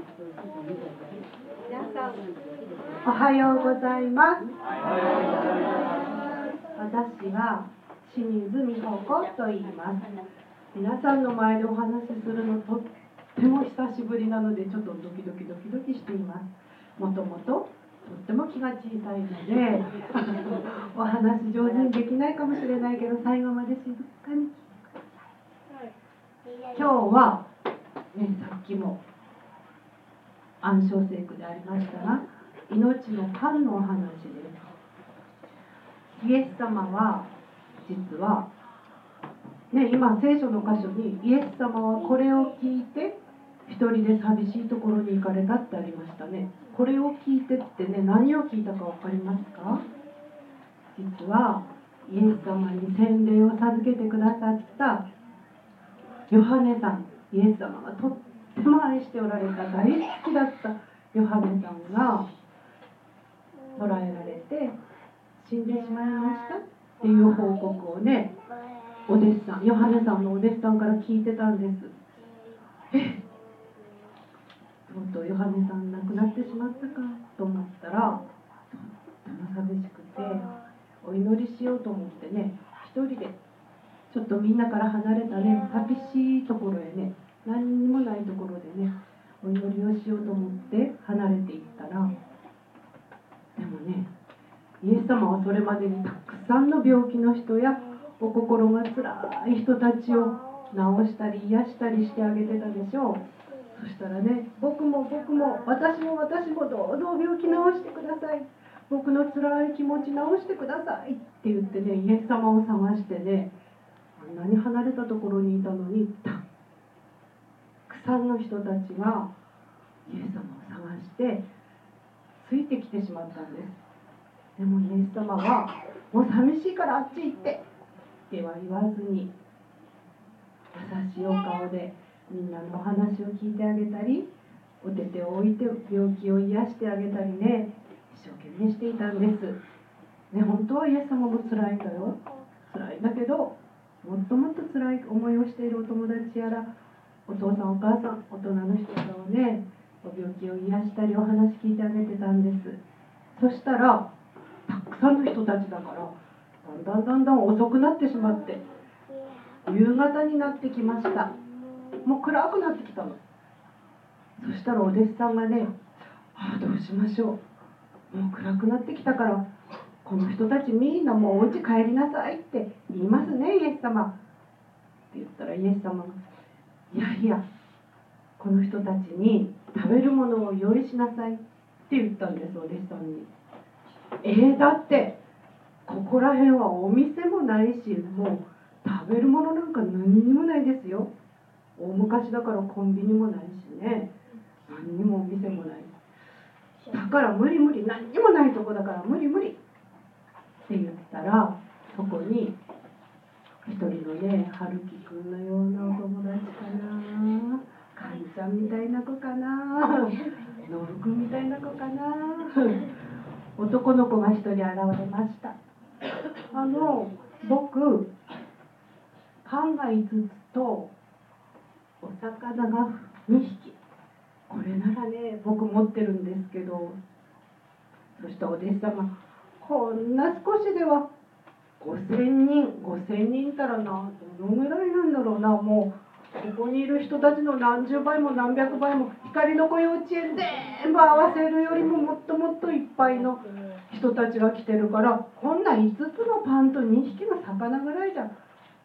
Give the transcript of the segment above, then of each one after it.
皆さんおはようございます。私は清水美穂子と言います。皆さんの前でお話しするのとっても久しぶりなのでちょっとドキドキドキドキしています。もともととっても気が小さいので お話上手にできないかもしれないけど最後まで静かに今日は、ね、さっきも暗唱聖句でありましたが命のパンのお話です。イエス様は実は、ね、今聖書の箇所にイエス様はこれを聞いて一人で寂しいところに行かれたってありましたね。これを聞いてってね何を聞いたか分かりますか？実はイエス様に洗礼を授けてくださったヨハネさんイエス様がとっても愛しておられた大好きだったヨハネさんが捕らえられて死んでしまいましたっていう報告をねお弟子さんヨハネさんのお弟子さんから聞いてたんです。えとうとうヨハネさん亡くなってしまったかと思ったらとっても寂しくてお祈りしようと思ってね一人でちょっとみんなから離れたね寂しいところへね何にもないところでねお祈りをしようと思って離れていったらでもねイエス様はそれまでにたくさんの病気の人やお心がつらい人たちを治したり癒したりしてあげてたでしょう。そしたらね僕も僕も私も私もどうぞ病気治してください。僕の辛い気持ち治してください。って言ってねイエス様を探してねあんなに離れたところにいたのにたくさんの人たちがイエス様を探してついてきてしまったんです。でもイエス様は「もう寂しいからあっち行って」っては言わずに優しいお顔でみんなのお話を聞いてあげたりお手手を置いて病気を癒してあげたりね一生懸命していたんです。ね本当はイエス様も辛いんだよ。辛いんだけどもっともっと辛い思いをしているお友達やらお父さんお母さん大人の人とね。お病気を癒したりお話聞いてあげてたんです。そしたらたくさんの人たちだからだんだんだんだん遅くなってしまって夕方になってきました。もう暗くなってきたの。そしたらお弟子さんがね「ああどうしましょう。もう暗くなってきたからこの人たちみんなもうお家帰りなさいって言いますねイエス様。って言ったらイエス様が「いやいやこの人たちに食べるものを用意しなさい」って言ったんですお弟子さんに。えー、だってここら辺はお店もないしもう食べるものなんか何にもないですよ。大昔だからコンビニもないしね。何にもお店もない。だから無理無理何にもないとこだから無理無理って言ったらそこに一人のね春樹くんのようなお友達かな。かんちゃんみたいな子かな。のるくんみたいな子かな。男の子が一人現れました。あの僕パンが5つとお魚が2匹。これならね僕持ってるんですけど。そしたらお弟子様こんな少しでは5,000人5,000人たらなどのぐらいなんだろうな。もうここにいる人たちの何十倍も何百倍も光の子幼稚園全部合わせるよりももっともっといっぱいの人たちが来てるからこんな5つのパンと2匹の魚ぐらいじゃ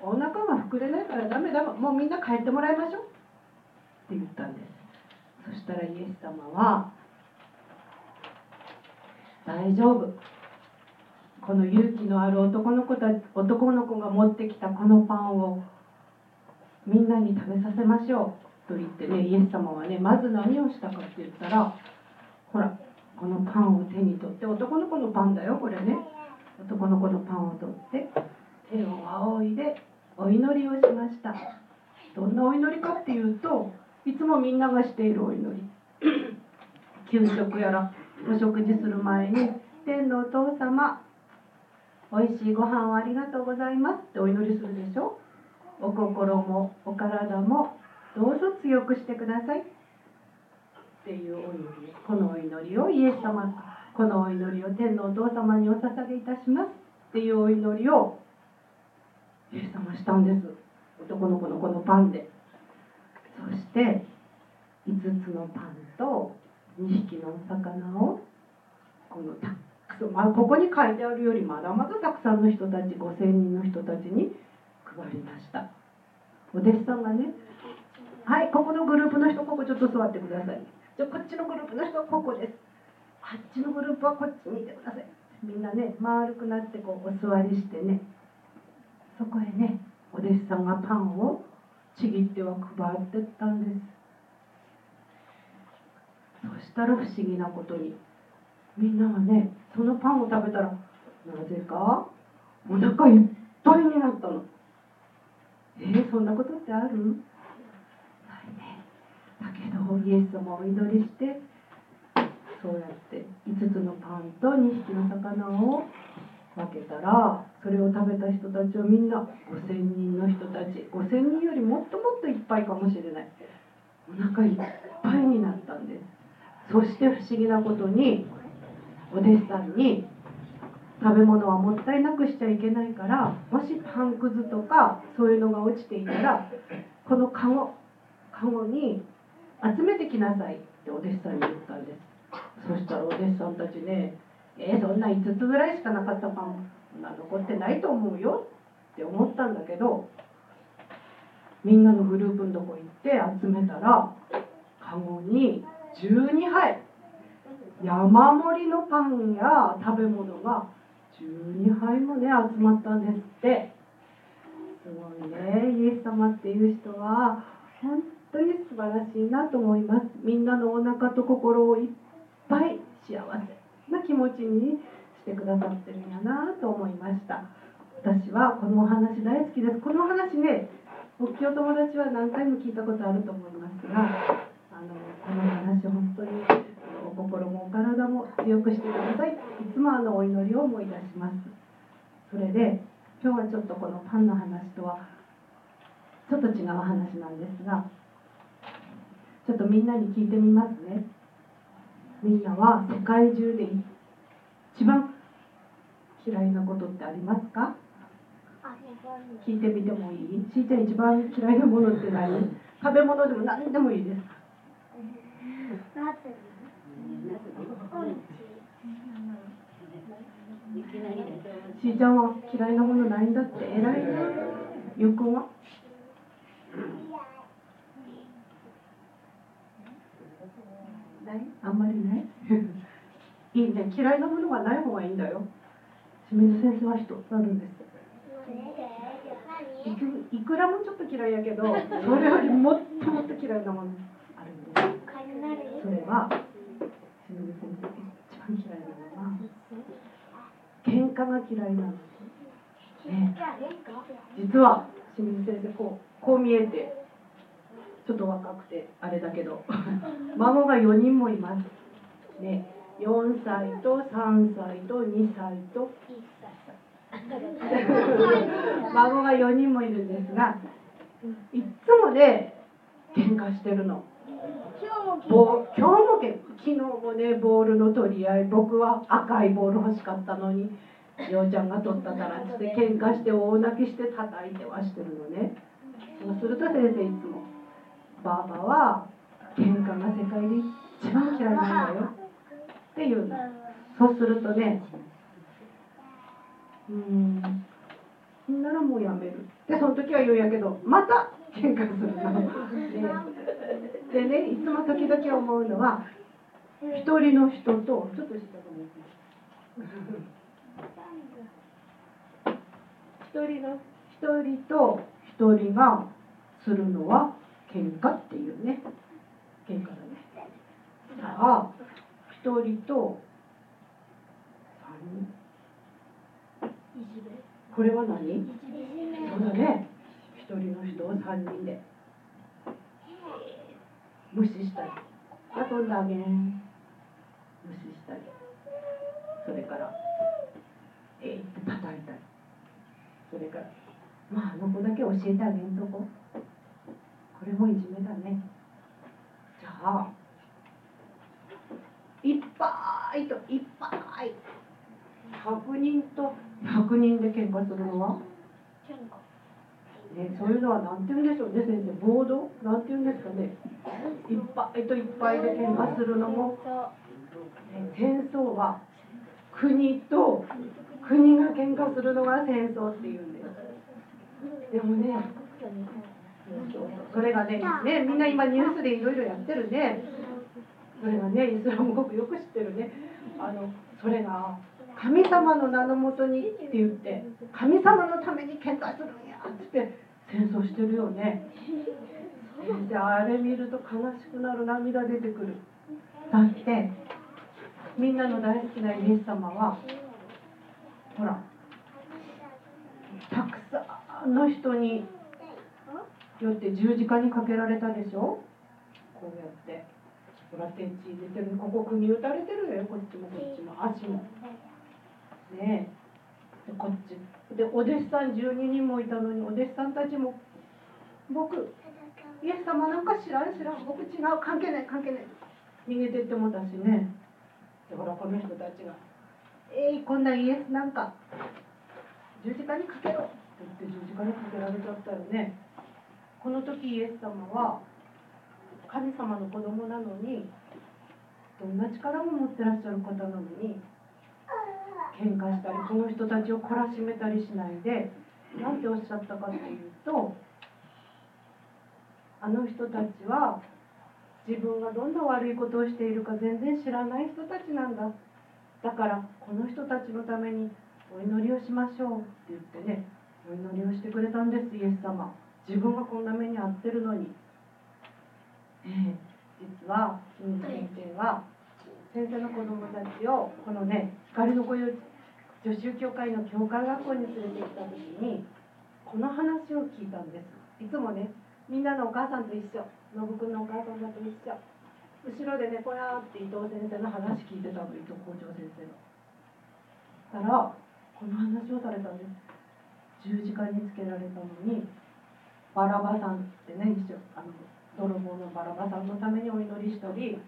お腹が膨れないからダメだもうみんな帰ってもらいましょう。って言ったんです。そしたらイエス様は大丈夫。この勇気のある男の子た男の子が持ってきたこのパンをみんなに食べさせましょう。と言ってねイエス様はねまず何をしたかって言ったらほらこのパンを手に取って男の子のパンだよこれね。男の子のパンを取って手を仰いでお祈りをしました。どんなお祈りかっていうといつもみんながしているお祈り。給食やらお食事する前に天のお父様おいしいご飯をありがとうございますってお祈りするでしょ？お心もお体もどうぞ強くしてくださいっていうお祈り。このお祈りをイエス様このお祈りを天のお父様にお捧げいたしますっていうお祈りをイエス様したんです。男の子のこのパンで。そして5つのパンと2匹のお魚をこのたくさん、まあ、ここに書いてあるよりまだまだたくさんの人たち5,000人の人たちに配りました。お弟子さんがねはいここのグループの人ここちょっと座ってください。じゃこっちのグループの人はここです。あっちのグループはこっちにいてください。みんなね丸くなってこうお座りしてね。そこへねお弟子さんがパンをちぎっては配ってったんです。そしたら不思議なことにみんながねそのパンを食べたらなぜかお腹いっぱいになったの。えー、そんなことってある？ないね。だけどイエス様をお祈りしてそうやって5つのパンと2匹の魚を分けたらそれを食べた人たちはみんな5,000人の人たち。5,000人よりもっともっといっぱいかもしれない。お腹いっぱいになったんです。そして不思議なことにお弟子さんに食べ物はもったいなくしちゃいけないからもしパンくずとかそういうのが落ちていたらこのカゴカゴに集めてきなさいってお弟子さんに言ったんです。そしたらお弟子さんたちねえー、そんな5つぐらいしかなかったパンな残ってないと思うよって思ったんだけどみんなのグループのとこ行って集めたらカゴに12杯山盛りのパンや食べ物が12杯もね集まったんですって。すごいねイエス様っていう人は本当に素晴らしいなと思います。みんなのお腹と心をいっぱい幸せな気持ちにしてくださってるんやなと思いました。私はこのお話大好きです。このお話ね仏教友達は何回も聞いたことあると思いますがあのこの話本当に心もお体も強くしてください。いつもあのお祈りを思い出します。それで今日はちょっとこのパンの話とはちょっと違う話なんですがちょっとみんなに聞いてみますね。みんなは世界中で一番嫌いなことってありますか？聞いてみてもいい？しーちゃん一番嫌いなものって何？食べ物でも何でもいいですしーちゃんは嫌いなものないんだって？偉いなゆうくんは？ない？あんまりない？いいね。嫌いなものがない方がいいんだよ。清水先生は一つあるんですいくらもちょっと嫌いやけどそれよりもっともっと嫌いなものあるんです。それは清水先生一番嫌いな喧嘩が嫌いなの、ね、実は清水先生こうこう見えてちょっと若くてあれだけど 孫が4人もいます。ね4歳と3歳と2歳と。孫が4人もいるんですがいっつもね喧嘩してるの今日もけ昨日もねボールの取り合い僕は赤いボール欲しかったのにようちゃんが取ったからっつって喧嘩して大泣きして叩いてはしてるのね。そうすると先生いつも「ばあばは喧嘩が世界で一番嫌いなんだよ」って言うの。そうするとねうんほんならもうやめるでその時は言うんやけどまた喧嘩するのででねいつも時々思うのは一人の人とちょっと下と思って一人の一人と一人がするのは喧嘩っていうね。喧嘩だね。さあ一人と三人。これは何？そうだね一人の人を三人で。無視したり。遊んだげん。無視したり。それからえい、ってたいたり。それからまああの子だけ教えてあげんとこ。これもいじめだね。じゃあいっぱいといっぱい。100人と100人で喧嘩するのは？喧嘩。ね、そういうのは何て言うんでしょうね先生。暴動なんて言うんですかね。いっぱいといっぱいで喧嘩するのも、戦争は国と国が喧嘩するのが戦争っていうんです。でもねそれがねねみんな今ニュースでいろいろやってるね。それがねイスラム国よく知ってるね。あのそれが神様の名のもとにって言って神様のために喧嘩するんやって戦争してるよね。であれ見ると悲しくなる涙出てくる。だってみんなの大好きなイエス様はほらたくさんの人によって十字架にかけられたでしょ？こうやってほら天地出てるここ国打たれてるよ。こっちもこっちも足も。ねえ。でこっちでお弟子さん12人もいたのにお弟子さんたちも僕イエス様なんか知らん知らん。僕違う。関係ない関係ない。逃げてってもたしね。でほらこの人たちが「えい、こんなイエスなんか十字架にかけろ」って言って十字架にかけられちゃったよね。この時イエス様は神様の子供なのにどんな力も持ってらっしゃる方なのに喧嘩したりこの人たちを懲らしめたりしないで何ておっしゃったかっていうとあの人たちは自分がどんな悪いことをしているか全然知らない人たちなんだ。だからこの人たちのためにお祈りをしましょうって言ってねお祈りをしてくれたんですイエス様。自分がこんな目に遭ってるのに、えー、実は清水先生は先生の子供たちをこのね光の子女子教会の教会学校に連れて行った時にこの話を聞いたんです。いつもねみんなのお母さんと一緒。信君のお母さんだと一緒。後ろでねこやって伊藤先生の話聞いてたの伊藤校長先生の。たらこの話をされたんです。十字架につけられたのにバラバさんってね一緒あの泥棒のバラバさんのためにお祈りしたり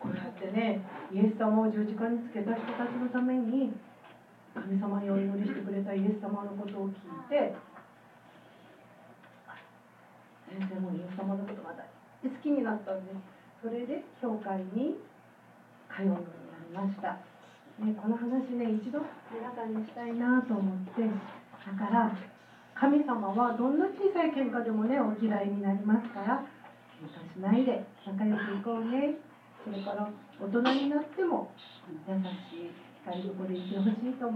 こうやってねイエス様を十字架につけた人たちのために神様にお祈りしてくれたイエス様のことを聞いて先生もイエス様のことが大好きになったんですそれで教会に通うようになりました、ね、この話ね一度皆さんにしたいなと思ってだから神様はどんな小さい喧嘩でもねお嫌いになりますから喧嘩しないで仲良くいこうね。それから大人になっても優しい台所でいてほしいと思う。